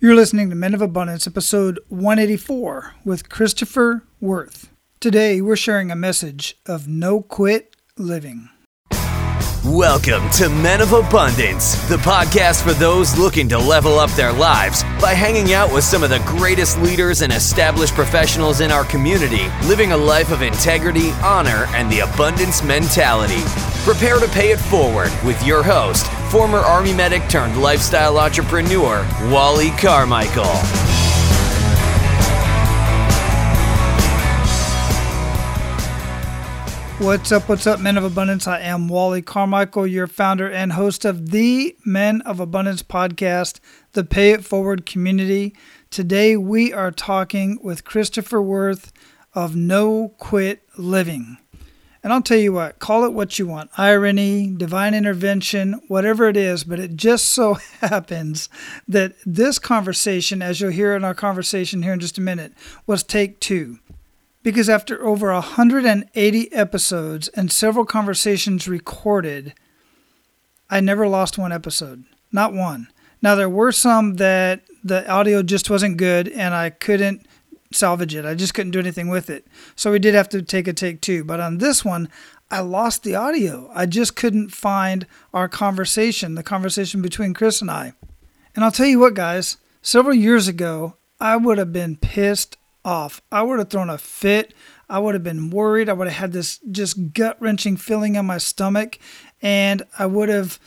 You're listening to Men of Abundance, episode 184, with Christopher Worth. Today, we're sharing a message of no quit living. Welcome to Men of Abundance, the podcast for those looking to level up their lives by hanging out with some of the greatest leaders and established professionals in our community, living a life of integrity, honor, and the abundance mentality. Prepare to pay it forward with your host, former Army medic turned lifestyle entrepreneur, Wally Carmichael. What's up? What's up, Men of Abundance? I am Wally Carmichael, your founder and host of the Men of Abundance podcast, the Pay It Forward community. Today, we are talking with Christopher Worth of No Quit Living. And I'll tell you what, call it what you want irony, divine intervention, whatever it is, but it just so happens that this conversation, as you'll hear in our conversation here in just a minute, was take two. Because after over 180 episodes and several conversations recorded, I never lost one episode. Not one. Now, there were some that the audio just wasn't good and I couldn't salvage it. I just couldn't do anything with it. So we did have to take a take two. But on this one, I lost the audio. I just couldn't find our conversation, the conversation between Chris and I. And I'll tell you what, guys, several years ago, I would have been pissed off. I would have thrown a fit. I would have been worried. I would have had this just gut wrenching feeling in my stomach. And I would have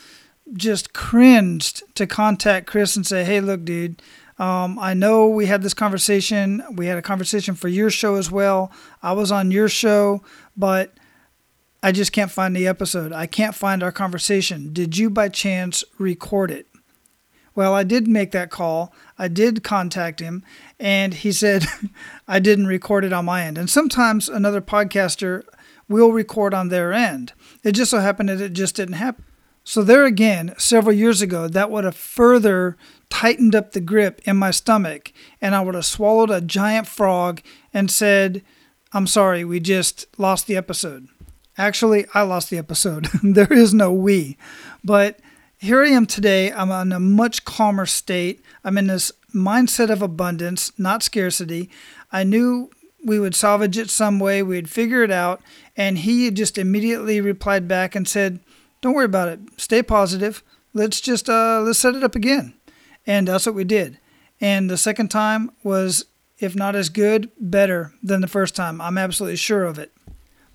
just cringed to contact Chris and say, hey, look, dude, um, I know we had this conversation. We had a conversation for your show as well. I was on your show, but I just can't find the episode. I can't find our conversation. Did you by chance record it? Well, I did make that call. I did contact him, and he said I didn't record it on my end. And sometimes another podcaster will record on their end. It just so happened that it just didn't happen. So, there again, several years ago, that would have further tightened up the grip in my stomach, and I would have swallowed a giant frog and said, I'm sorry, we just lost the episode. Actually, I lost the episode. there is no we. But here I am today. I'm in a much calmer state. I'm in this mindset of abundance, not scarcity. I knew we would salvage it some way, we'd figure it out. And he just immediately replied back and said, Don't worry about it. Stay positive. Let's just uh, let's set it up again. And that's what we did. And the second time was, if not as good, better than the first time. I'm absolutely sure of it.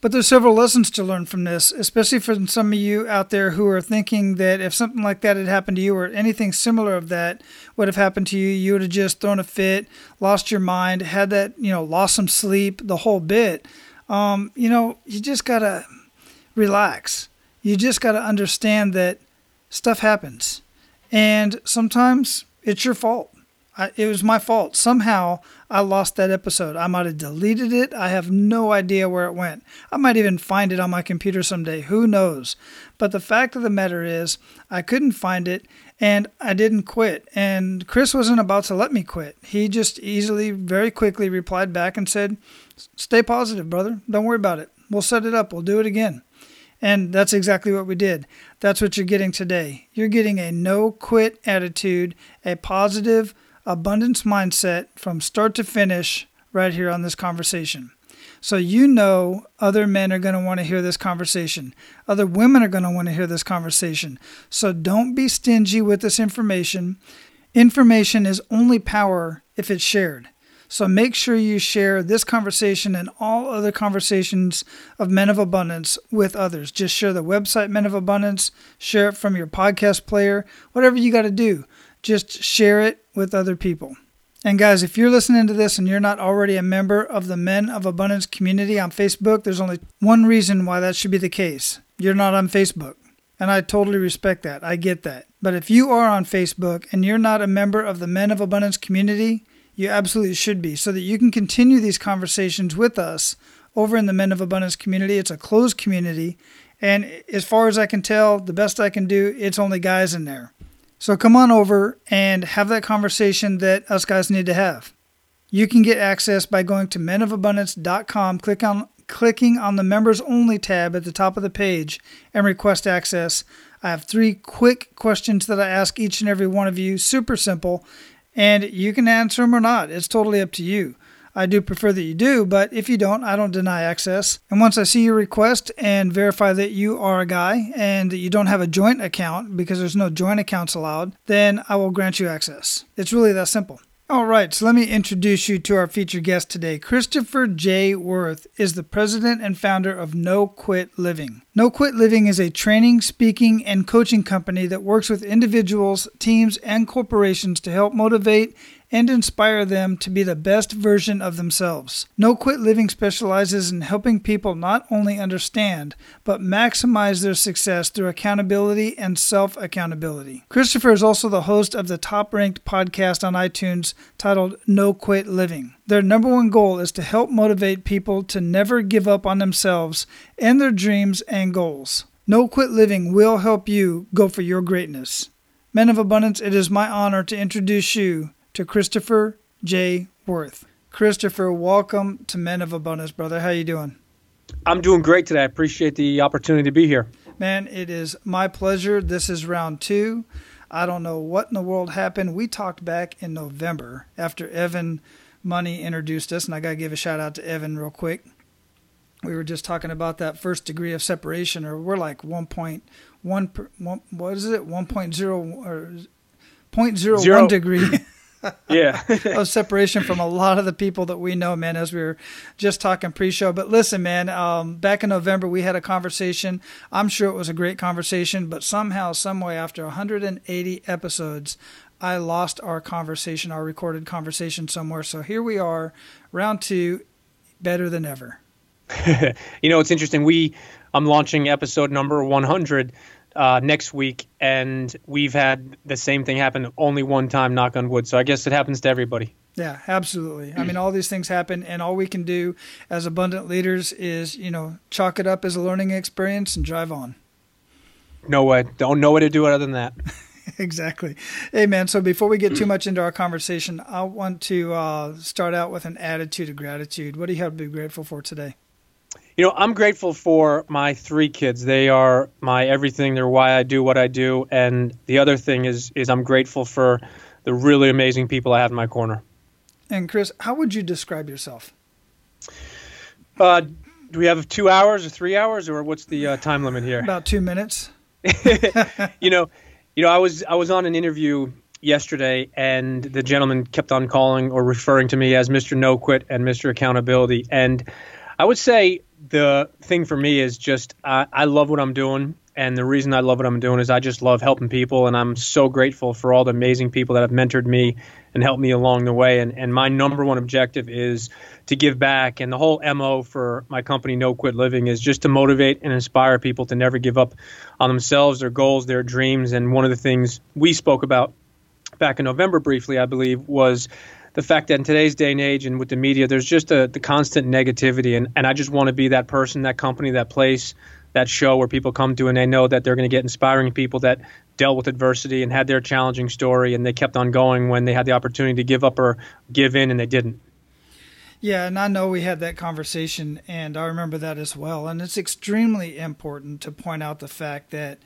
But there's several lessons to learn from this, especially from some of you out there who are thinking that if something like that had happened to you or anything similar of that would have happened to you, you would have just thrown a fit, lost your mind, had that, you know, lost some sleep, the whole bit. Um, you know, you just got to relax. You just got to understand that stuff happens. And sometimes it's your fault. I, it was my fault. Somehow I lost that episode. I might have deleted it. I have no idea where it went. I might even find it on my computer someday. Who knows? But the fact of the matter is, I couldn't find it and I didn't quit. And Chris wasn't about to let me quit. He just easily, very quickly replied back and said, Stay positive, brother. Don't worry about it. We'll set it up. We'll do it again. And that's exactly what we did. That's what you're getting today. You're getting a no quit attitude, a positive abundance mindset from start to finish right here on this conversation. So you know other men are going to want to hear this conversation. Other women are going to want to hear this conversation. So don't be stingy with this information. Information is only power if it's shared. So make sure you share this conversation and all other conversations of Men of Abundance with others. Just share the website Men of Abundance, share it from your podcast player, whatever you got to do. Just share it with other people. And guys, if you're listening to this and you're not already a member of the Men of Abundance community on Facebook, there's only one reason why that should be the case. You're not on Facebook. And I totally respect that. I get that. But if you are on Facebook and you're not a member of the Men of Abundance community, you absolutely should be, so that you can continue these conversations with us over in the Men of Abundance community. It's a closed community. And as far as I can tell, the best I can do, it's only guys in there. So come on over and have that conversation that us guys need to have. You can get access by going to menofabundance.com, click on clicking on the members only tab at the top of the page and request access. I have three quick questions that I ask each and every one of you, super simple, And you can answer them or not. It's totally up to you. I do prefer that you do, but if you don't, I don't deny access. And once I see your request and verify that you are a guy and that you don't have a joint account because there's no joint accounts allowed, then I will grant you access. It's really that simple. All right, so let me introduce you to our featured guest today. Christopher J. Worth is the president and founder of No Quit Living. No Quit Living is a training, speaking, and coaching company that works with individuals, teams, and corporations to help motivate and inspire them to be the best version of themselves. No Quit Living specializes in helping people not only understand, but maximize their success through accountability and self accountability. Christopher is also the host of the top ranked podcast on iTunes titled No Quit Living. Their number one goal is to help motivate people to never give up on themselves and their dreams and goals. No Quit Living will help you go for your greatness. Men of Abundance, it is my honor to introduce you to Christopher J. Worth. Christopher, welcome to Men of Abundance, brother. How you doing? I'm doing great today. I appreciate the opportunity to be here. Man, it is my pleasure. This is round two. I don't know what in the world happened. We talked back in November after Evan Money introduced us, and I got to give a shout out to Evan real quick. We were just talking about that first degree of separation, or we're like 1.1, what is it, 1.0 or 0.01 degree. yeah. of separation from a lot of the people that we know, man, as we were just talking pre show. But listen, man, um, back in November, we had a conversation. I'm sure it was a great conversation, but somehow, someway, after 180 episodes, I lost our conversation, our recorded conversation somewhere. So here we are, round two, better than ever. you know, it's interesting. We, I'm launching episode number 100 uh, next week, and we've had the same thing happen only one time. Knock on wood. So I guess it happens to everybody. Yeah, absolutely. I mean, all these things happen, and all we can do as abundant leaders is, you know, chalk it up as a learning experience and drive on. No way. Don't know what to do other than that. exactly. Hey, man. So before we get too much into our conversation, I want to uh, start out with an attitude of gratitude. What do you have to be grateful for today? You know, I'm grateful for my three kids. They are my everything. They're why I do what I do. And the other thing is is I'm grateful for the really amazing people I have in my corner. And Chris, how would you describe yourself? Uh, do we have two hours or three hours, or what's the uh, time limit here? About two minutes. you know, you know, I was I was on an interview yesterday, and the gentleman kept on calling or referring to me as Mr. No Quit and Mr. Accountability, and I would say the thing for me is just uh, I love what I'm doing. And the reason I love what I'm doing is I just love helping people. And I'm so grateful for all the amazing people that have mentored me and helped me along the way. And, and my number one objective is to give back. And the whole MO for my company, No Quit Living, is just to motivate and inspire people to never give up on themselves, their goals, their dreams. And one of the things we spoke about back in November briefly, I believe, was the fact that in today's day and age and with the media, there's just a, the constant negativity. And, and I just want to be that person, that company, that place, that show where people come to and they know that they're going to get inspiring people that dealt with adversity and had their challenging story and they kept on going when they had the opportunity to give up or give in and they didn't. Yeah, and I know we had that conversation, and I remember that as well. And it's extremely important to point out the fact that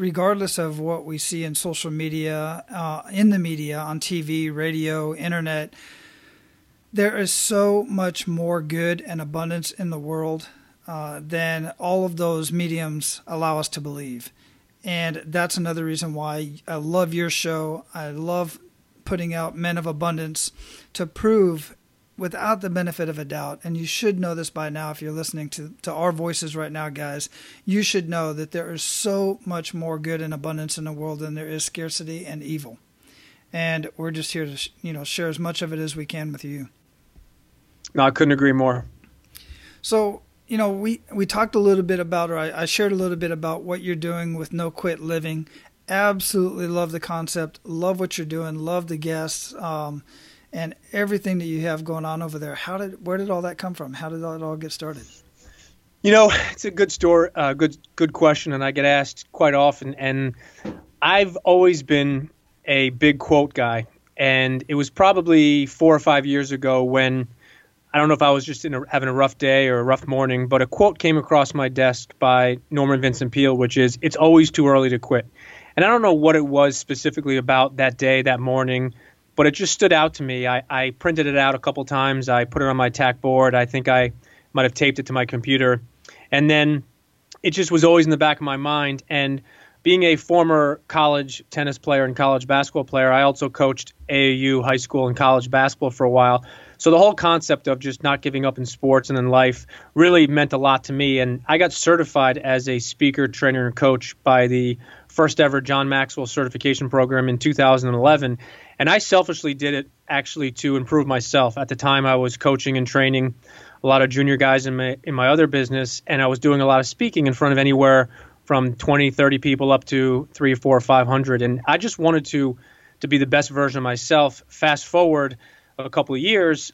regardless of what we see in social media, uh, in the media, on TV, radio, internet, there is so much more good and abundance in the world uh, than all of those mediums allow us to believe. And that's another reason why I love your show. I love putting out Men of Abundance to prove without the benefit of a doubt, and you should know this by now if you're listening to, to our voices right now, guys, you should know that there is so much more good and abundance in the world than there is scarcity and evil. And we're just here to you know share as much of it as we can with you. No, I couldn't agree more. So you know we we talked a little bit about, or I, I shared a little bit about what you're doing with No Quit Living. Absolutely love the concept. Love what you're doing. Love the guests. Um, and everything that you have going on over there. How did where did all that come from? How did it all get started? You know, it's a good story, uh, good good question, and I get asked quite often. And I've always been a big quote guy, and it was probably four or five years ago when I don't know if I was just a, having a rough day or a rough morning, but a quote came across my desk by Norman Vincent Peale, which is, "It's always too early to quit." And I don't know what it was specifically about that day, that morning but it just stood out to me. I, I printed it out a couple times. I put it on my tack board. I think I might have taped it to my computer, and then it just was always in the back of my mind. And being a former college tennis player and college basketball player, I also coached AAU high school and college basketball for a while. So the whole concept of just not giving up in sports and in life really meant a lot to me. And I got certified as a speaker, trainer, and coach by the first ever John Maxwell certification program in 2011. And I selfishly did it actually to improve myself. At the time, I was coaching and training a lot of junior guys in my in my other business, and I was doing a lot of speaking in front of anywhere from 20, 30 people up to three, four, 500. And I just wanted to to be the best version of myself. Fast forward a couple of years,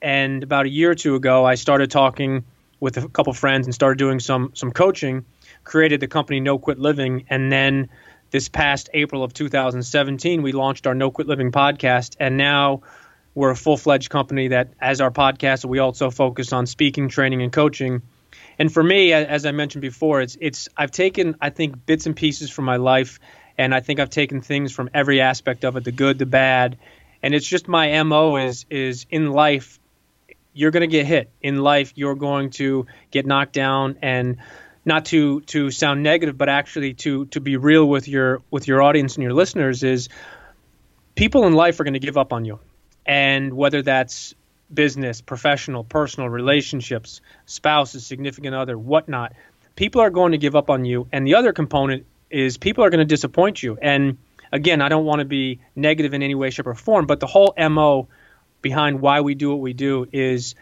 and about a year or two ago, I started talking with a couple friends and started doing some some coaching. Created the company No Quit Living, and then this past April of 2017, we launched our No Quit Living podcast, and now we're a full fledged company that, as our podcast, we also focus on speaking, training, and coaching. And for me, as I mentioned before, it's it's I've taken I think bits and pieces from my life, and I think I've taken things from every aspect of it, the good, the bad, and it's just my mo is is in life you're going to get hit in life you're going to get knocked down and not to to sound negative but actually to to be real with your with your audience and your listeners is people in life are going to give up on you. And whether that's business professional personal relationships spouses significant other whatnot people are going to give up on you. And the other component is people are going to disappoint you. And again, I don't want to be negative in any way, shape, or form, but the whole MO behind why we do what we do is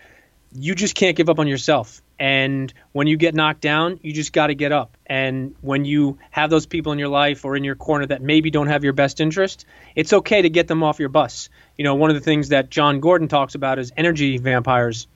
you just can't give up on yourself. And when you get knocked down, you just got to get up. And when you have those people in your life or in your corner that maybe don't have your best interest, it's okay to get them off your bus. You know, one of the things that Jon Gordon talks about is energy vampires.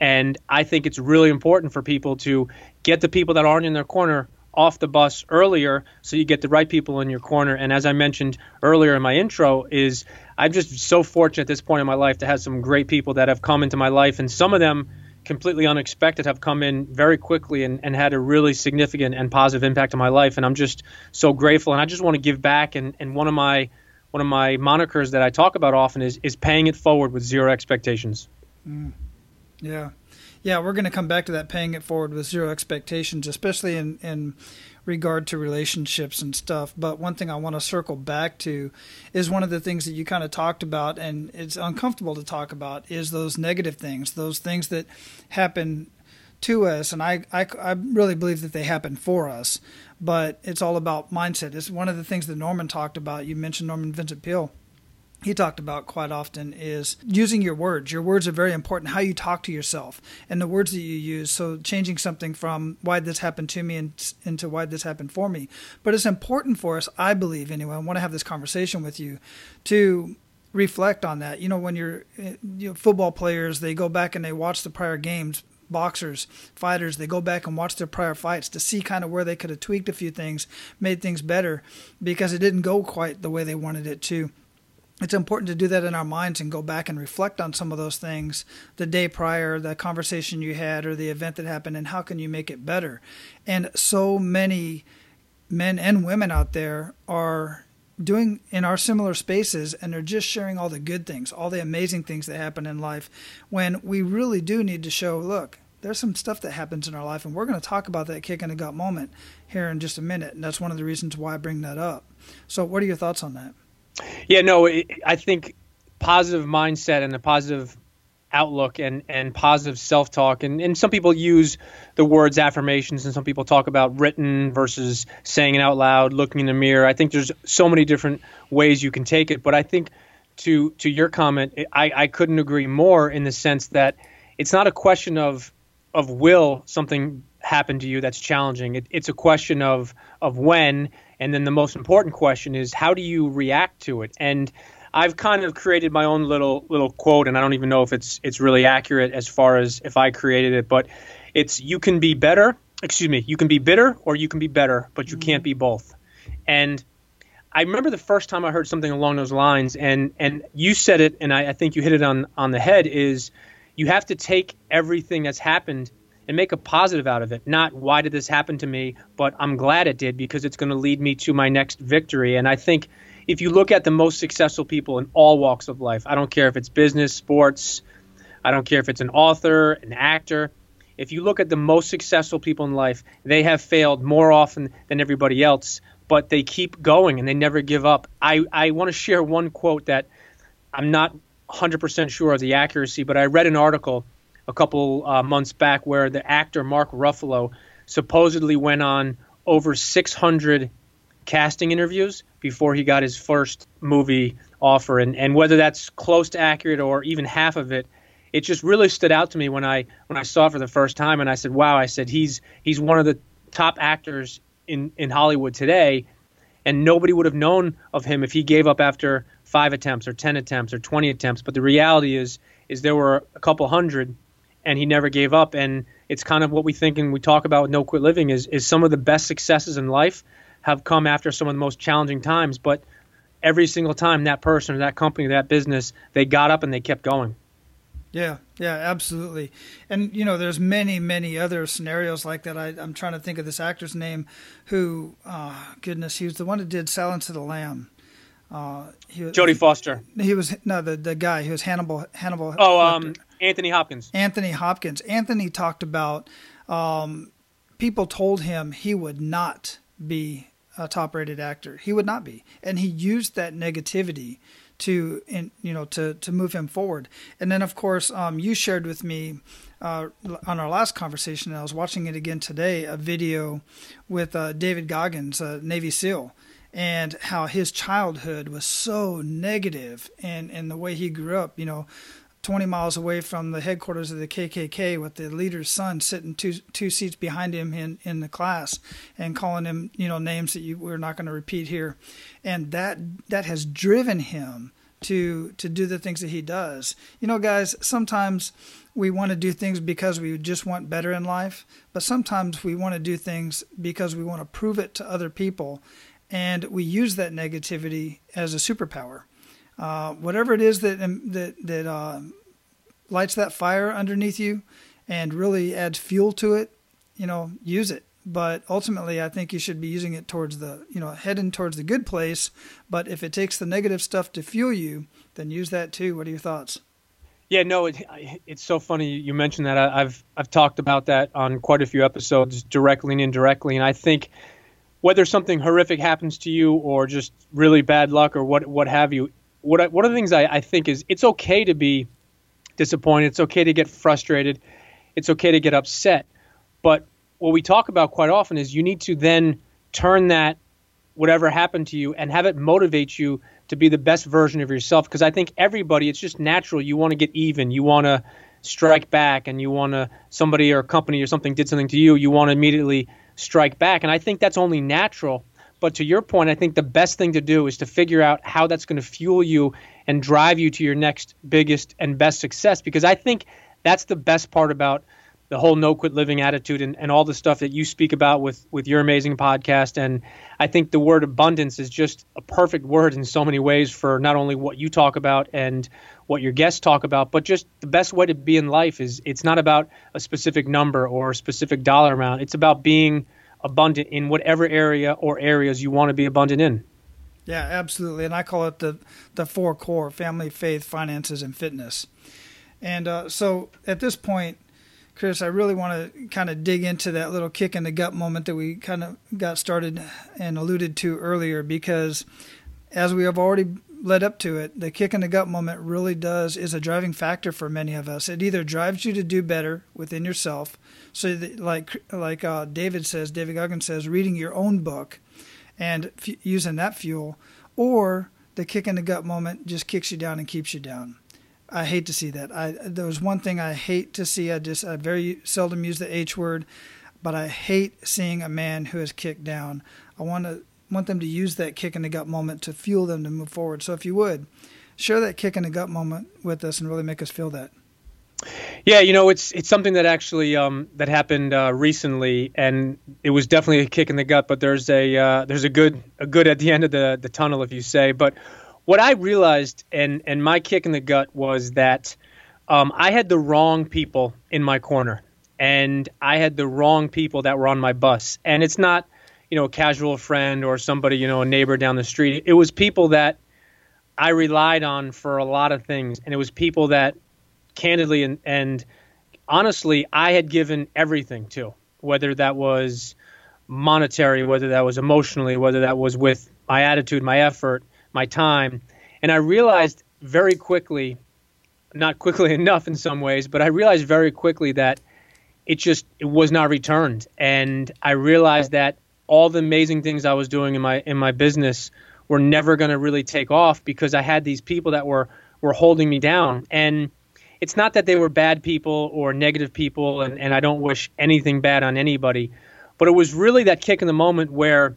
And I think it's really important for people to get the people that aren't in their corner off the bus earlier so you get the right people in your corner. And as I mentioned earlier in my intro, is I'm just so fortunate at this point in my life to have some great people that have come into my life, and some of them completely unexpected have come in very quickly and, and had a really significant and positive impact on my life. And I'm just so grateful. And I just want to give back. And, and one of my one of my monikers that I talk about often is is paying it forward with zero expectations. Mm. Yeah yeah, we're going to come back to that paying it forward with zero expectations, especially in, in regard to relationships and stuff. But one thing I want to circle back to is one of the things that you kind of talked about, and it's uncomfortable to talk about, is those negative things, those things that happen to us. And I, I, I really believe that they happen for us, but it's all about mindset. It's one of the things that Norman talked about. You mentioned Norman Vincent Peale he talked about quite often is using your words. Your words are very important, how you talk to yourself and the words that you use. So, changing something from why this happened to me and, into why this happened for me. But it's important for us, I believe anyway, I want to have this conversation with you to reflect on that. You know, when you're eh, you know, football players, they go back and they watch the prior games. Boxers, fighters, they go back and watch their prior fights to see kind of where they could have tweaked a few things, made things better because it didn't go quite the way they wanted it to it's important to do that in our minds and go back and reflect on some of those things the day prior, the conversation you had, or the event that happened, and how can you make it better. And so many men and women out there are doing in our similar spaces and they're just sharing all the good things, all the amazing things that happen in life when we really do need to show, look, there's some stuff that happens in our life, and we're going to talk about that kick in the gut moment here in just a minute. And that's one of the reasons why I bring that up. So, what are your thoughts on that? Yeah, no, I think positive mindset and a positive outlook and, and positive self talk. And, and some people use the words affirmations, and some people talk about written versus saying it out loud, looking in the mirror. I think there's so many different ways you can take it. But I think to, to your comment, I, I couldn't agree more in the sense that it's not a question of, of will something happen to you that's challenging. It, it's a question of, of when and then the most important question is how do you react to it? And I've kind of created my own little little quote, and I don't even know if it's it's really accurate as far as if I created it, but it's you can be better. Excuse me, you can be bitter or you can be better, but you mm-hmm. can't be both. And I remember the first time I heard something along those lines, and and you said it, and I, I think you hit it on on the head. Is you have to take everything that's happened and make a positive out of it. Not why did this happen to me, but I'm glad it did because it's going to lead me to my next victory. And I think if you look at the most successful people in all walks of life, I don't care if it's business, sports, I don't care if it's an author, an actor. If you look at the most successful people in life, they have failed more often than everybody else, but they keep going and they never give up. I, I want to share one quote that I'm not 100% sure of the accuracy, but I read an article a couple uh, months back where the actor Mark Ruffalo supposedly went on over 600 casting interviews before he got his first movie offer. And, and whether that's close to accurate or even half of it, it just really stood out to me when I when I saw it for the first time. And I said, wow, I said, he's he's one of the top actors in, in Hollywood today. And nobody would have known of him if he gave up after five attempts or 10 attempts or 20 attempts. But the reality is, is there were a couple hundred and he never gave up. And it's kind of what we think and we talk about with No Quit Living is, is some of the best successes in life have come after some of the most challenging times. But every single time that person or that company, or that business, they got up and they kept going. Yeah, yeah, absolutely. And you know, there's many, many other scenarios like that. I, am trying to think of this actor's name, who, uh, goodness, he was the one that did Silence of the Lamb. Uh, he Jodie Foster. He was no the the guy. He was Hannibal. Hannibal. Oh, um, Anthony Hopkins. Anthony Hopkins. Anthony talked about um, people told him he would not be a top rated actor. He would not be, and he used that negativity to in, you know to to move him forward. And then of course um, you shared with me uh, on our last conversation. I was watching it again today. A video with uh, David Goggins, a Navy SEAL, and how his childhood was so negative and and the way he grew up. You know, 20 miles away from the headquarters of the KKK with the leader's son sitting two two seats behind him in, in the class and calling him you know names that you, we're not going to repeat here. And that that has driven him to to do the things that he does. You know guys sometimes we want to do things because we just want better in life but sometimes we want to do things because we want to prove it to other people. And we use that negativity as a superpower. Uh, whatever it is that that that uh, lights that fire underneath you and really adds fuel to it, you know, use it. But ultimately, I think you should be using it towards the, you know, heading towards the good place. But if it takes the negative stuff to fuel you, then use that too. What are your thoughts? Yeah, no, it, it's so funny you mentioned that. I, have I've talked about that on quite a few episodes, directly and indirectly, and I think whether something horrific happens to you or just really bad luck or what what have you, what I, one of the things I, I think is it's okay to be disappointed. It's okay to get frustrated. It's okay to get upset. But what we talk about quite often is you need to then turn that whatever happened to you and have it motivate you to be the best version of yourself because I think everybody it's just natural you want to get even you want to strike back and you want to somebody or company or something did something to you you want to immediately strike back and I think that's only natural but to your point, I think the best thing to do is to figure out how that's going to fuel you and drive you to your next biggest and best success. Because I think that's the best part about the whole no quit living attitude and, and all the stuff that you speak about with, with your amazing podcast. And I think the word abundance is just a perfect word in so many ways for not only what you talk about and what your guests talk about, but just the best way to be in life is it's not about a specific number or a specific dollar amount. It's about being – abundant in whatever area or areas you want to be abundant in. Yeah, absolutely. And I call it the, the four core family, faith, finances, and fitness. And uh, so at this point, Chris, I really want to kind of dig into that little kick in the gut moment that we kind of got started and alluded to earlier because as we have already led up to it, the kick in the gut moment really does is a driving factor for many of us. It either drives you to do better within yourself, so, like like uh, David says, David Goggins says, reading your own book and f- using that fuel, or the kick in the gut moment just kicks you down and keeps you down. I hate to see that. I there was one thing I hate to see. I just I very seldom use the H word, but I hate seeing a man who is kicked down. I want to want them to use that kick in the gut moment to fuel them to move forward. So if you would, share that kick in the gut moment with us and really make us feel that. Yeah, you know, it's it's something that actually um, that happened uh, recently, and it was definitely a kick in the gut. But there's a uh, there's a good a good at the end of the the tunnel, if you say. But what I realized, and and my kick in the gut was that um, I had the wrong people in my corner, and I had the wrong people that were on my bus. And it's not, you know, a casual friend or somebody, you know, a neighbor down the street. It was people that I relied on for a lot of things, and it was people that, candidly and, and honestly, I had given everything to, whether that was monetary, whether that was emotionally, whether that was with my attitude, my effort, my time. And I realized very quickly, not quickly enough in some ways, but I realized very quickly that it just it was not returned. And I realized that all the amazing things I was doing in my in my business were never going to really take off because I had these people that were were holding me down. And it's not that they were bad people or negative people, and, and I don't wish anything bad on anybody, but it was really that kick in the moment where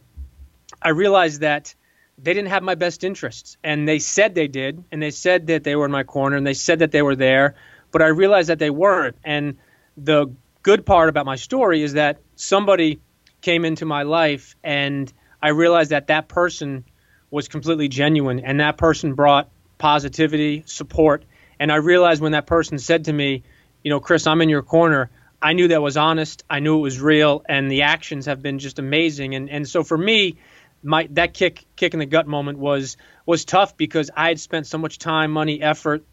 I realized that they didn't have my best interests. And they said they did, and they said that they were in my corner, and they said that they were there, but I realized that they weren't. And the good part about my story is that somebody came into my life, and I realized that that person was completely genuine, and that person brought positivity, support. And I realized when that person said to me, you know, Chris, I'm in your corner. I knew that was honest. I knew it was real, and the actions have been just amazing. And and so for me, my that kick kick in the gut moment was was tough because I had spent so much time, money, effort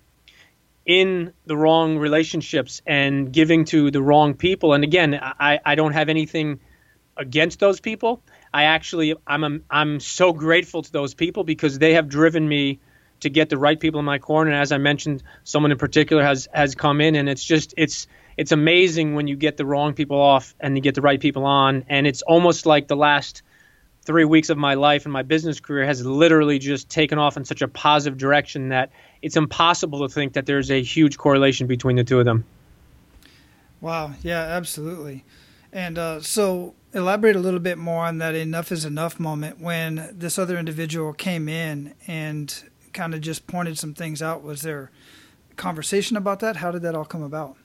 in the wrong relationships and giving to the wrong people. And again, I, I don't have anything against those people. I actually I'm a, I'm so grateful to those people because they have driven me to get the right people in my corner. And as I mentioned, someone in particular has has come in, and it's just it's it's amazing when you get the wrong people off and you get the right people on. And it's almost like the last three weeks of my life and my business career has literally just taken off in such a positive direction that it's impossible to think that there's a huge correlation between the two of them. Wow. Yeah, absolutely. And uh, so elaborate a little bit more on that enough is enough moment when this other individual came in and kind of just pointed some things out. Was there conversation about that? How did that all come about?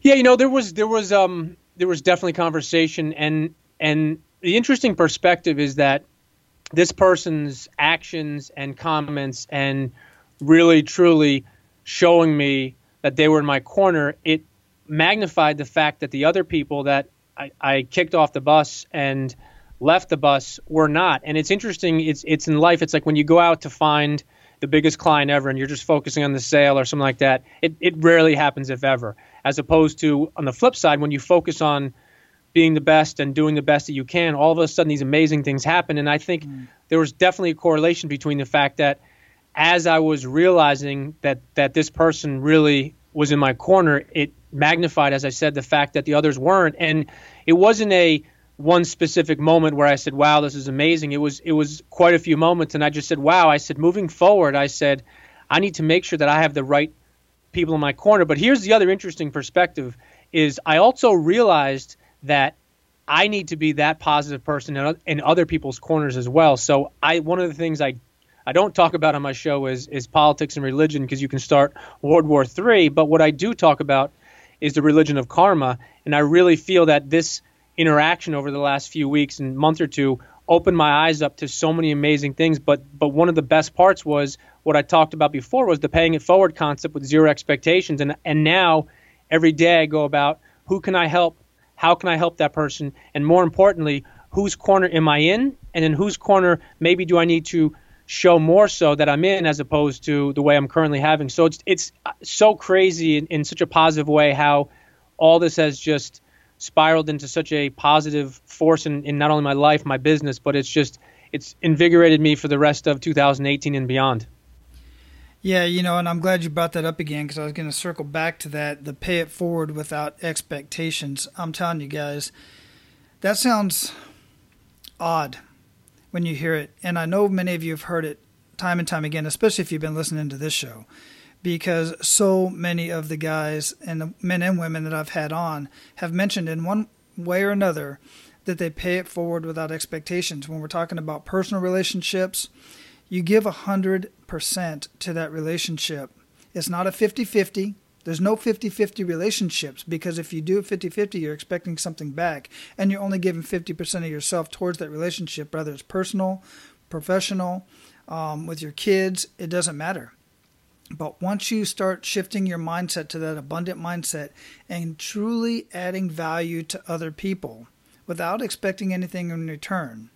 Yeah, you know, there was there was um there was definitely conversation and and the interesting perspective is that this person's actions and comments and really truly showing me that they were in my corner, it magnified the fact that the other people that I, I kicked off the bus and left the bus were not. And it's interesting. It's it's in life. It's like when you go out to find the biggest client ever and you're just focusing on the sale or something like that. It it rarely happens if ever. As opposed to on the flip side, when you focus on being the best and doing the best that you can, all of a sudden these amazing things happen. And I think mm. there was definitely a correlation between the fact that as I was realizing that that this person really was in my corner, it magnified, as I said, the fact that the others weren't. And it wasn't a one specific moment where I said, "Wow, this is amazing." It was it was quite a few moments, and I just said, "Wow." I said, moving forward, I said, I need to make sure that I have the right people in my corner. But here's the other interesting perspective: is I also realized that I need to be that positive person in, other people's corners as well. So I one of the things I I don't talk about on my show is is politics and religion because you can start World War III. But what I do talk about is the religion of karma, and I really feel that this interaction over the last few weeks and month or two opened my eyes up to so many amazing things. But but one of the best parts was what I talked about before was the paying it forward concept with zero expectations, and and now every day I go about who can I help how can I help that person? And more importantly, whose corner am I in? And in whose corner maybe do I need to show more so that I'm in as opposed to the way I'm currently having. So it's it's so crazy in, in such a positive way how all this has just spiraled into such a positive force in, in not only my life, my business, but it's just it's invigorated me for the rest of 2018 and beyond. Yeah, you know, and I'm glad you brought that up again because I was going to circle back to that the pay it forward without expectations. I'm telling you guys, that sounds odd when you hear it. And I know many of you have heard it time and time again, especially if you've been listening to this show, because so many of the guys and the men and women that I've had on have mentioned in one way or another that they pay it forward without expectations. When we're talking about personal relationships, you give 100% to that relationship. It's not a 50 50. There's no 50 50 relationships because if you do a 50 50, you're expecting something back and you're only giving 50% of yourself towards that relationship, whether it's personal, professional, um, with your kids, it doesn't matter. But once you start shifting your mindset to that abundant mindset and truly adding value to other people, without expecting anything in return,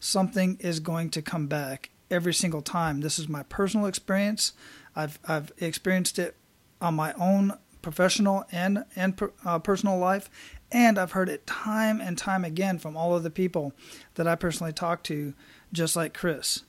something is going to come back every single time. This is my personal experience. I've I've experienced it on my own professional and and uh, personal life, and I've heard it time and time again from all of the people that I personally talk to, just like Chris.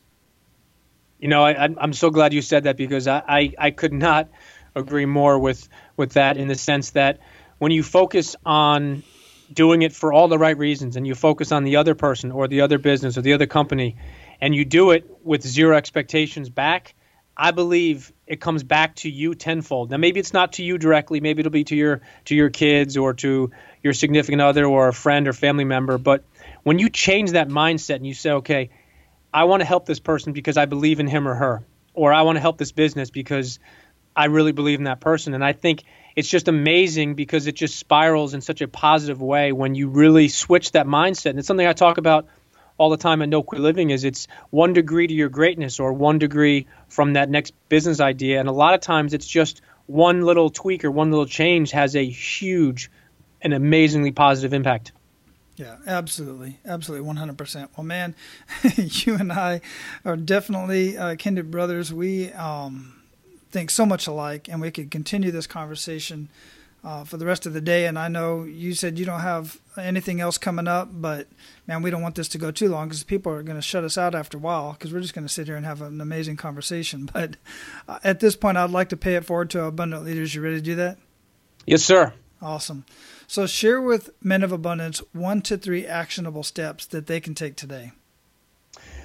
You know, I, I'm so glad you said that because I, I, I could not agree more with with that in the sense that when you focus on doing it for all the right reasons and you focus on the other person or the other business or the other company and you do it with zero expectations back, I believe it comes back to you tenfold. Now maybe it's not to you directly, maybe it'll be to your to your kids or to your significant other or a friend or family member, but when you change that mindset and you say, "Okay, I want to help this person because I believe in him or her," or I want to help this business because I really believe in that person. And I think it's just amazing because it just spirals in such a positive way when you really switch that mindset. And it's something I talk about all the time at No Quit Living is it's one degree to your greatness or one degree from that next business idea. And a lot of times it's just one little tweak or one little change has a huge and amazingly positive impact. Yeah, absolutely. Absolutely. 100%. Well, man, you and I are definitely uh, kindred brothers. We, um, think so much alike, and we could continue this conversation uh, for the rest of the day. And I know you said you don't have anything else coming up, but man, we don't want this to go too long because people are going to shut us out after a while because we're just going to sit here and have an amazing conversation. But uh, at this point, I'd like to pay it forward to abundant leaders. You ready to do that? Yes, sir. Awesome. So share with men of abundance one to three actionable steps that they can take today.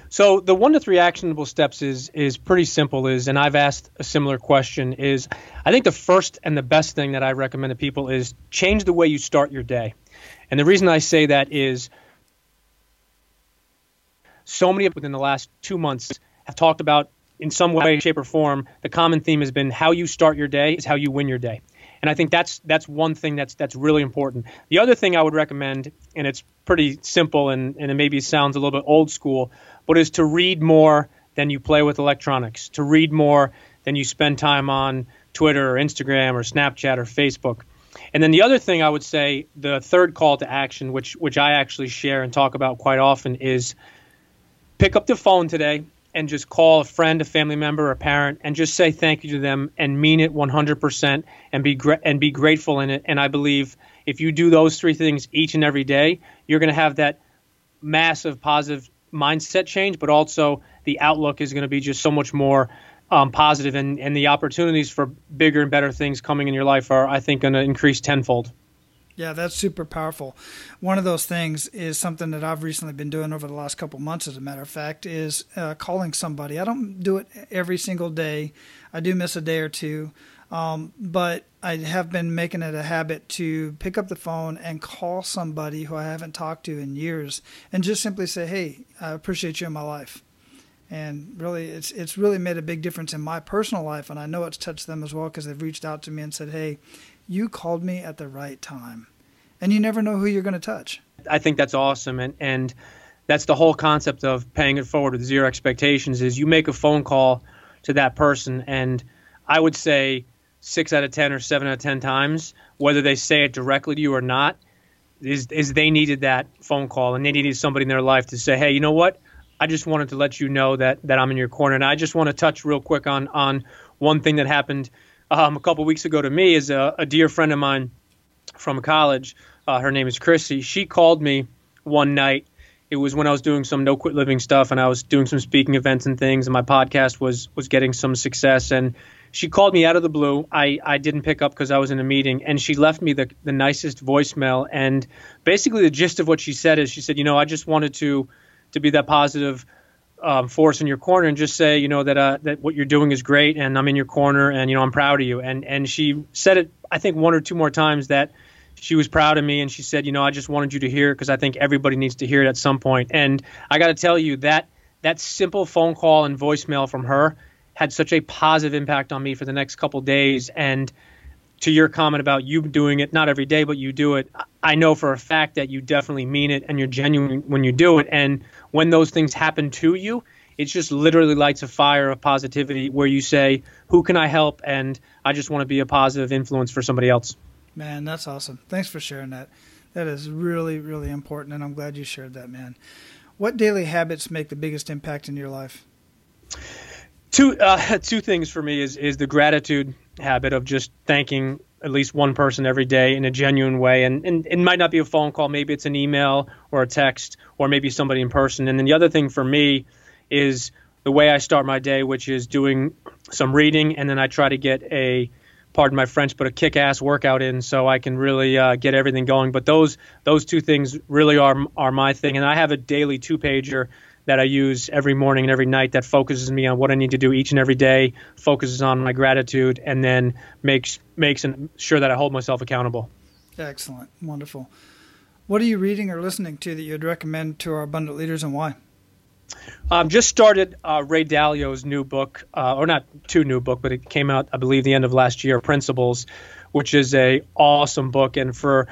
So the one to three actionable steps is is pretty simple. Is and I've asked a similar question. Is I think the first and the best thing that I recommend to people is change the way you start your day. And the reason I say that is so many within the last two months have talked about in some way, shape, or form. The common theme has been how you start your day is how you win your day. And I think that's that's one thing that's that's really important. The other thing I would recommend, and it's pretty simple and, and it maybe sounds a little bit old school, but is to read more than you play with electronics, to read more than you spend time on Twitter or Instagram or Snapchat or Facebook. And then the other thing I would say, the third call to action, which which I actually share and talk about quite often, is pick up the phone today and just call a friend, a family member, a parent, and just say thank you to them and mean it 100% and be gra- and be grateful in it. And I believe if you do those three things each and every day, you're going to have that massive positive mindset change, but also the outlook is going to be just so much more um, positive and, and the opportunities for bigger and better things coming in your life are, I think, going to increase tenfold. Yeah, that's super powerful. One of those things is something that I've recently been doing over the last couple months, as a matter of fact, is uh, calling somebody. I don't do it every single day. I do miss a day or two, um, but I have been making it a habit to pick up the phone and call somebody who I haven't talked to in years, and just simply say, "Hey, I appreciate you in my life." And really, it's it's really made a big difference in my personal life, and I know it's touched them as well because they've reached out to me and said, "Hey." You called me at the right time. And you never know who you're going to touch. I think that's awesome. And, and that's the whole concept of paying it forward with zero expectations is you make a phone call to that person. And I would say six out of 10 or seven out of 10 times, whether they say it directly to you or not, is, is they needed that phone call and they needed somebody in their life to say, hey, you know what? I just wanted to let you know that, that I'm in your corner. And I just want to touch real quick on, on one thing that happened – um, a couple weeks ago to me is a, a, dear friend of mine from college. Uh, her name is Chrissy. She called me one night. It was when I was doing some no quit living stuff, and I was doing some speaking events and things, and my podcast was was getting some success. And she called me out of the blue. I, I didn't pick up because I was in a meeting, and she left me the the nicest voicemail. And basically, the gist of what she said is, she said, you know, I just wanted to to be that positive um, force in your corner and just say, you know, that uh, that what you're doing is great, and I'm in your corner, and you know, I'm proud of you. And and she said it, I think, one or two more times that she was proud of me, and she said, you know, I just wanted you to hear because I think everybody needs to hear it at some point. And I got to tell you that that simple phone call and voicemail from her had such a positive impact on me for the next couple days. And to your comment about you doing it not every day, but you do it, I know for a fact that you definitely mean it and you're genuine when you do it. And when those things happen to you, it just literally lights a fire of positivity where you say, Who can I help? And I just want to be a positive influence for somebody else. Man, that's awesome. Thanks for sharing that. That is really, really important, and I'm glad you shared that, man. What daily habits make the biggest impact in your life? Two uh, two things for me is is the gratitude habit of just thanking at least one person every day in a genuine way, and, and it might not be a phone call, maybe it's an email or a text, or maybe somebody in person. And then the other thing for me is the way I start my day, which is doing some reading, and then I try to get a pardon my French, but a kick-ass workout in so I can really uh, get everything going. But those those two things really are are my thing, and I have a daily two-pager that I use every morning and every night that focuses me on what I need to do each and every day, focuses on my gratitude, and then makes makes sure that I hold myself accountable. Excellent, wonderful. What are you reading or listening to that you'd recommend to our abundant leaders, and why? Um, just started uh, Ray Dalio's new book, uh, or not two new book, but it came out, I believe, the end of last year, Principles, which is a awesome book. And for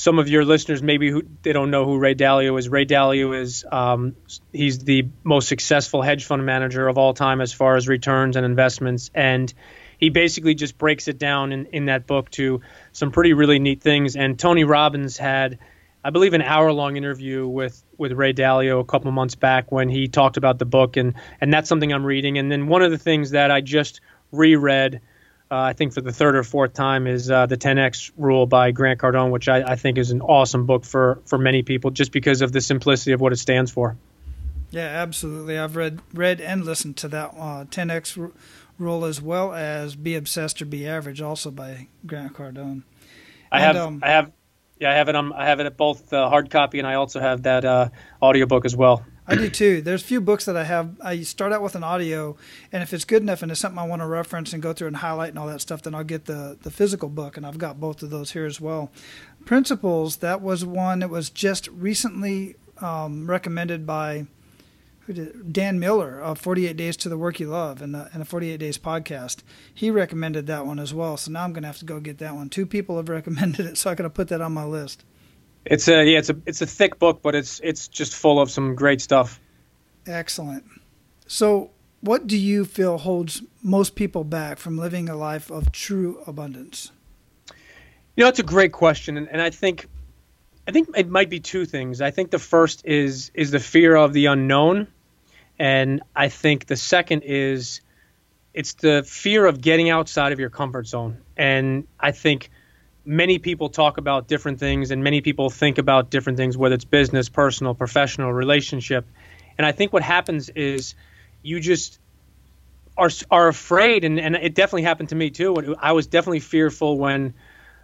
some of your listeners, maybe who they don't know who Ray Dalio is. Ray Dalio is um, he's the most successful hedge fund manager of all time as far as returns and investments, and he basically just breaks it down in, in that book to some pretty really neat things. And Tony Robbins had I believe, an hour long interview with, with Ray Dalio a couple months back when he talked about the book, and, and that's something I'm reading. And then one of the things that I just reread, uh, I think for the third or fourth time, is uh, the 10x Rule by Grant Cardone, which I, I think is an awesome book for, for many people just because of the simplicity of what it stands for. Yeah, absolutely. I've read read and listened to that uh, 10x rule as well as Be Obsessed or Be Average, also by Grant Cardone. I and, have um, I have yeah, I have it. On, I have it at both uh, hard copy, and I also have that uh, audiobook as well. I do too. There's a few books that I have. I start out with an audio, and if it's good enough and it's something I want to reference and go through and highlight and all that stuff, then I'll get the the physical book, and I've got both of those here as well. Principles. That was one that was just recently um, recommended by Dan Miller of 48 Days to the Work You Love and the, and the 48 Days podcast. He recommended that one as well. So now I'm going to have to go get that one. Two people have recommended it, so I got to put that on my list. It's a yeah, it's a it's a thick book, but it's it's just full of some great stuff. Excellent. So, what do you feel holds most people back from living a life of true abundance? You know, it's a great question, and, and I think I think it might be two things. I think the first is is the fear of the unknown and I think the second is it's the fear of getting outside of your comfort zone. And I think many people talk about different things and many people think about different things, whether it's business, personal, professional, relationship. And I think what happens is you just are, are afraid. And, and it definitely happened to me too. I was definitely fearful when,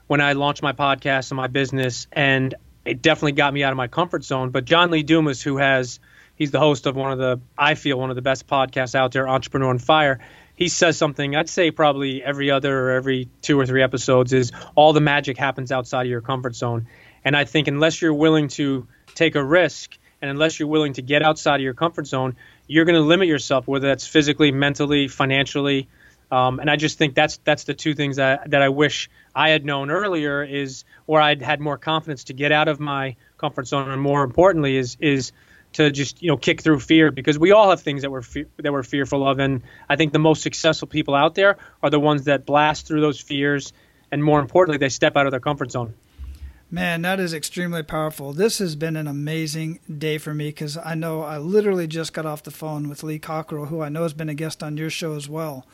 when I launched my podcast and my business and it definitely got me out of my comfort zone. But John Lee Dumas, who has He's the host of one of the, I feel, one of the best podcasts out there, Entrepreneur on Fire. He says something, I'd say probably every other or every two or three episodes, is all the magic happens outside of your comfort zone. And I think unless you're willing to take a risk and unless you're willing to get outside of your comfort zone, you're going to limit yourself, whether that's physically, mentally, financially. Um, and I just think that's that's the two things that that I wish I had known earlier is, or I'd had more confidence to get out of my comfort zone, and more importantly, is is to just you know kick through fear because we all have things that we're fe- that we're fearful of, and I think the most successful people out there are the ones that blast through those fears, and more importantly, they step out of their comfort zone. Man, that is extremely powerful. This has been an amazing day for me because I know I literally just got off the phone with Lee Cockrell, who I know has been a guest on your show as well.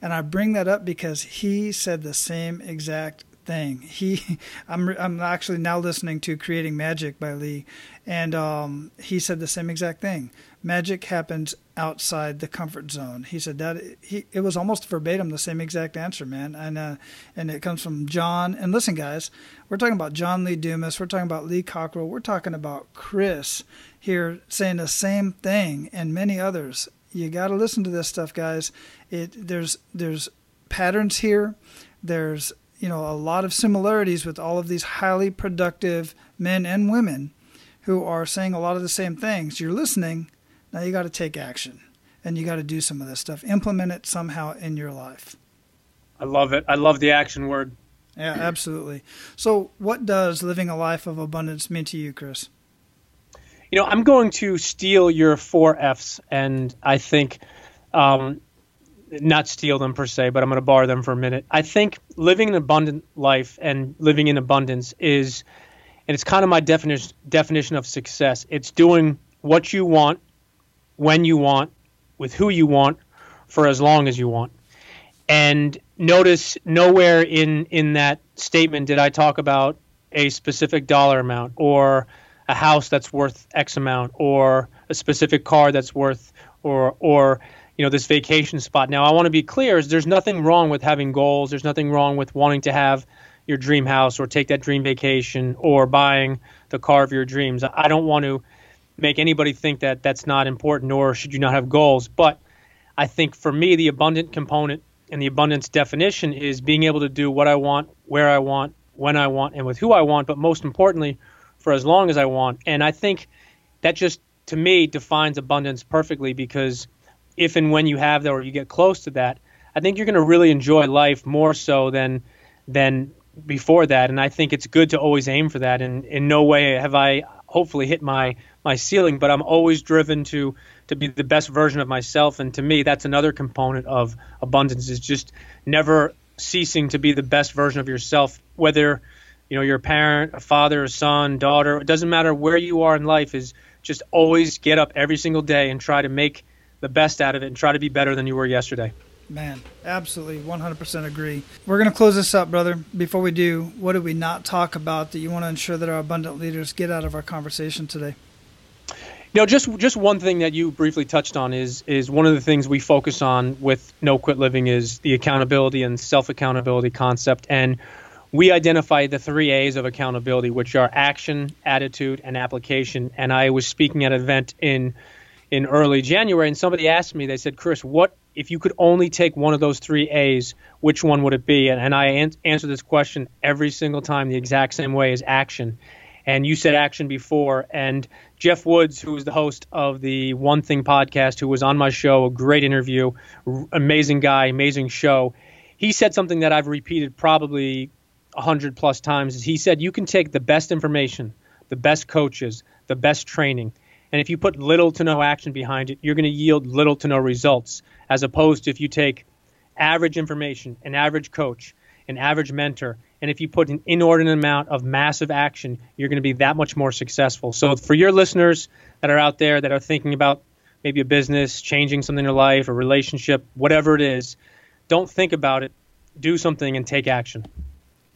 And I bring that up because he said the same exact thing. He, I'm, I'm actually now listening to Creating Magic by Lee, and um, he said the same exact thing. Magic happens outside the comfort zone. He said that he, it was almost verbatim the same exact answer, man. And uh, and it comes from John. And listen, guys, we're talking about John Lee Dumas. We're talking about Lee Cockrell. We're talking about Chris here saying the same thing, and many others. You got to listen to this stuff, guys. It there's there's patterns here. There's you know, a lot of similarities with all of these highly productive men and women who are saying a lot of the same things. You're listening. Now you got to take action and you got to do some of this stuff. Implement it somehow in your life. I love it. I love the action word. Yeah, absolutely. So, what does living a life of abundance mean to you, Chris? You know, I'm going to steal your four F's, and I think um, not steal them per se, but I'm going to borrow them for a minute. I think living an abundant life and living in abundance is and it's kind of my definition definition of success. It's doing what you want, when you want, with who you want, for as long as you want. And notice nowhere in in that statement did I talk about a specific dollar amount or a house that's worth X amount or a specific car that's worth or or you know this vacation spot. Now I want to be clear is there's nothing wrong with having goals. There's nothing wrong with wanting to have your dream house or take that dream vacation or buying the car of your dreams. I don't want to make anybody think that that's not important or should you not have goals, but I think for me the abundant component and the abundance definition is being able to do what I want, where I want, when I want, and with who I want, but most importantly, for as long as I want. And I think that just, to me, defines abundance perfectly because if and when you have that or you get close to that, I think you're going to really enjoy life more so than than before that. And I think it's good to always aim for that. And in no way have I hopefully hit my my ceiling, but I'm always driven to to be the best version of myself. And to me, that's another component of abundance is just never ceasing to be the best version of yourself, whether you know you're a parent, a father, a son, daughter. It doesn't matter where you are in life. Is just always get up every single day and try to make the best out of it and try to be better than you were yesterday. Man, absolutely, 100% agree. We're going to close this up, brother. Before we do, what did we not talk about that you want to ensure that our abundant leaders get out of our conversation today? You know, just just one thing that you briefly touched on is is one of the things we focus on with No Quit Living is the accountability and self accountability concept, and we identify the three A's of accountability, which are action, attitude, and application. And I was speaking at an event in in early January, and somebody asked me, they said, Chris, what if you could only take one of those three A's, which one would it be? And, and I an- answer this question every single time the exact same way as action and you said action before. And Geoff Woods, who was the host of the One Thing podcast, who was on my show, a great interview, amazing guy, amazing show. He said something that I've repeated probably a hundred plus times. He said you can take the best information, the best coaches, the best training, and if you put little to no action behind it, you're going to yield little to no results. As opposed to if you take average information, an average coach, an average mentor, and if you put an inordinate amount of massive action, you're going to be that much more successful. So, for your listeners that are out there that are thinking about maybe a business, changing something in your life, a relationship, whatever it is, don't think about it. Do something and take action.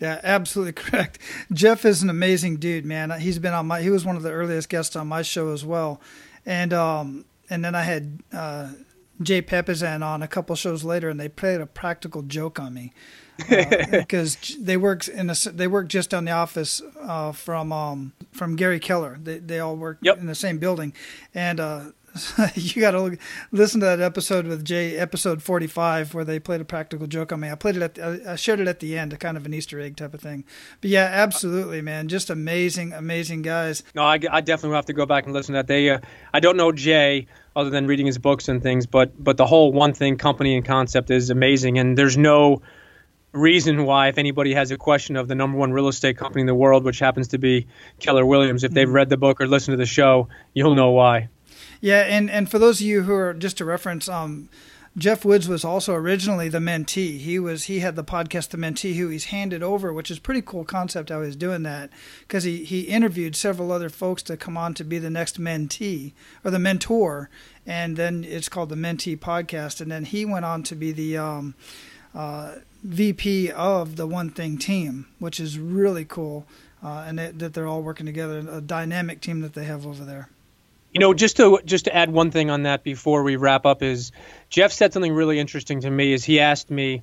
Yeah, absolutely correct. Geoff is an amazing dude, man. He's been on my. He was one of the earliest guests on my show as well, and um, and then I had uh, Jay Papasan on a couple shows later, and they played a practical joke on me because uh, they work in a, they work just down the office uh, from um, from Gary Keller. They they all work yep. in the same building, and uh, you got to listen to that episode with Jay, episode forty five, where they played a practical joke on me. I played it at the, I shared it at the end, a kind of an Easter egg type of thing. But yeah, absolutely, man, just amazing, amazing guys. No, I, I definitely will have to go back and listen to that. They uh, I don't know Jay other than reading his books and things, but but the whole one thing company and concept is amazing, and there's no reason why, if anybody has a question of the number one real estate company in the world, which happens to be Keller Williams, if they've mm-hmm. read the book or listened to the show, you'll know why. Yeah, and, and for those of you who are just to reference, um, Geoff Woods was also originally the mentee. He was he had the podcast The Mentee, who he's handed over, which is pretty cool concept how he's doing that because he he interviewed several other folks to come on to be the next mentee or the mentor, and then it's called the Mentee podcast, and then he went on to be the um, uh, VP of the One Thing team, which is really cool, uh, and that, that they're all working together, a dynamic team that they have over there. You know, just to just to add one thing on that before we wrap up is Geoff said something really interesting to me. Is he asked me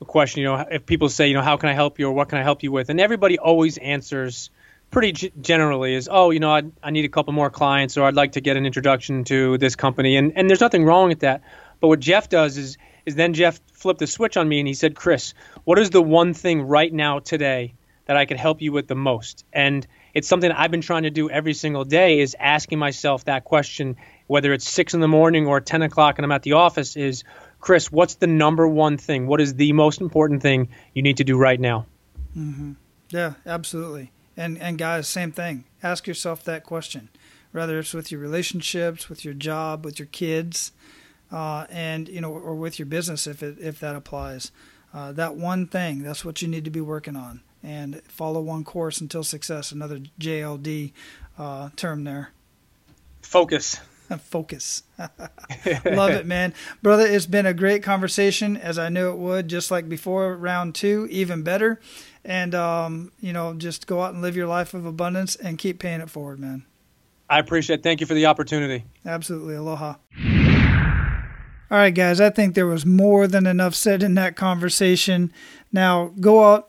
a question? You know, if people say, you know, how can I help you or what can I help you with, and everybody always answers pretty g- generally is, oh, you know, I, I need a couple more clients or I'd like to get an introduction to this company, and and there's nothing wrong with that. But what Geoff does is is then Geoff flipped the switch on me and he said, Chris, what is the one thing right now today that I could help you with the most? And it's something I've been trying to do every single day is asking myself that question, whether it's six in the morning or 10 o'clock and I'm at the office is, Chris, what's the number one thing? What is the most important thing you need to do right now? Mm-hmm. Yeah, absolutely. And, and guys, same thing. Ask yourself that question, whether it's with your relationships, with your job, with your kids, uh, and you know, or with your business if it, if that applies. Uh, that one thing, that's what you need to be working on. And follow one course until success. Another JLD uh, term there. Focus. Focus. Love it, man. Brother, it's been a great conversation as I knew it would, just like before round two, even better. And, um, you know, just go out and live your life of abundance and keep paying it forward, man. I appreciate it. Thank you for the opportunity. Absolutely. Aloha. All right, guys, I think there was more than enough said in that conversation. Now go out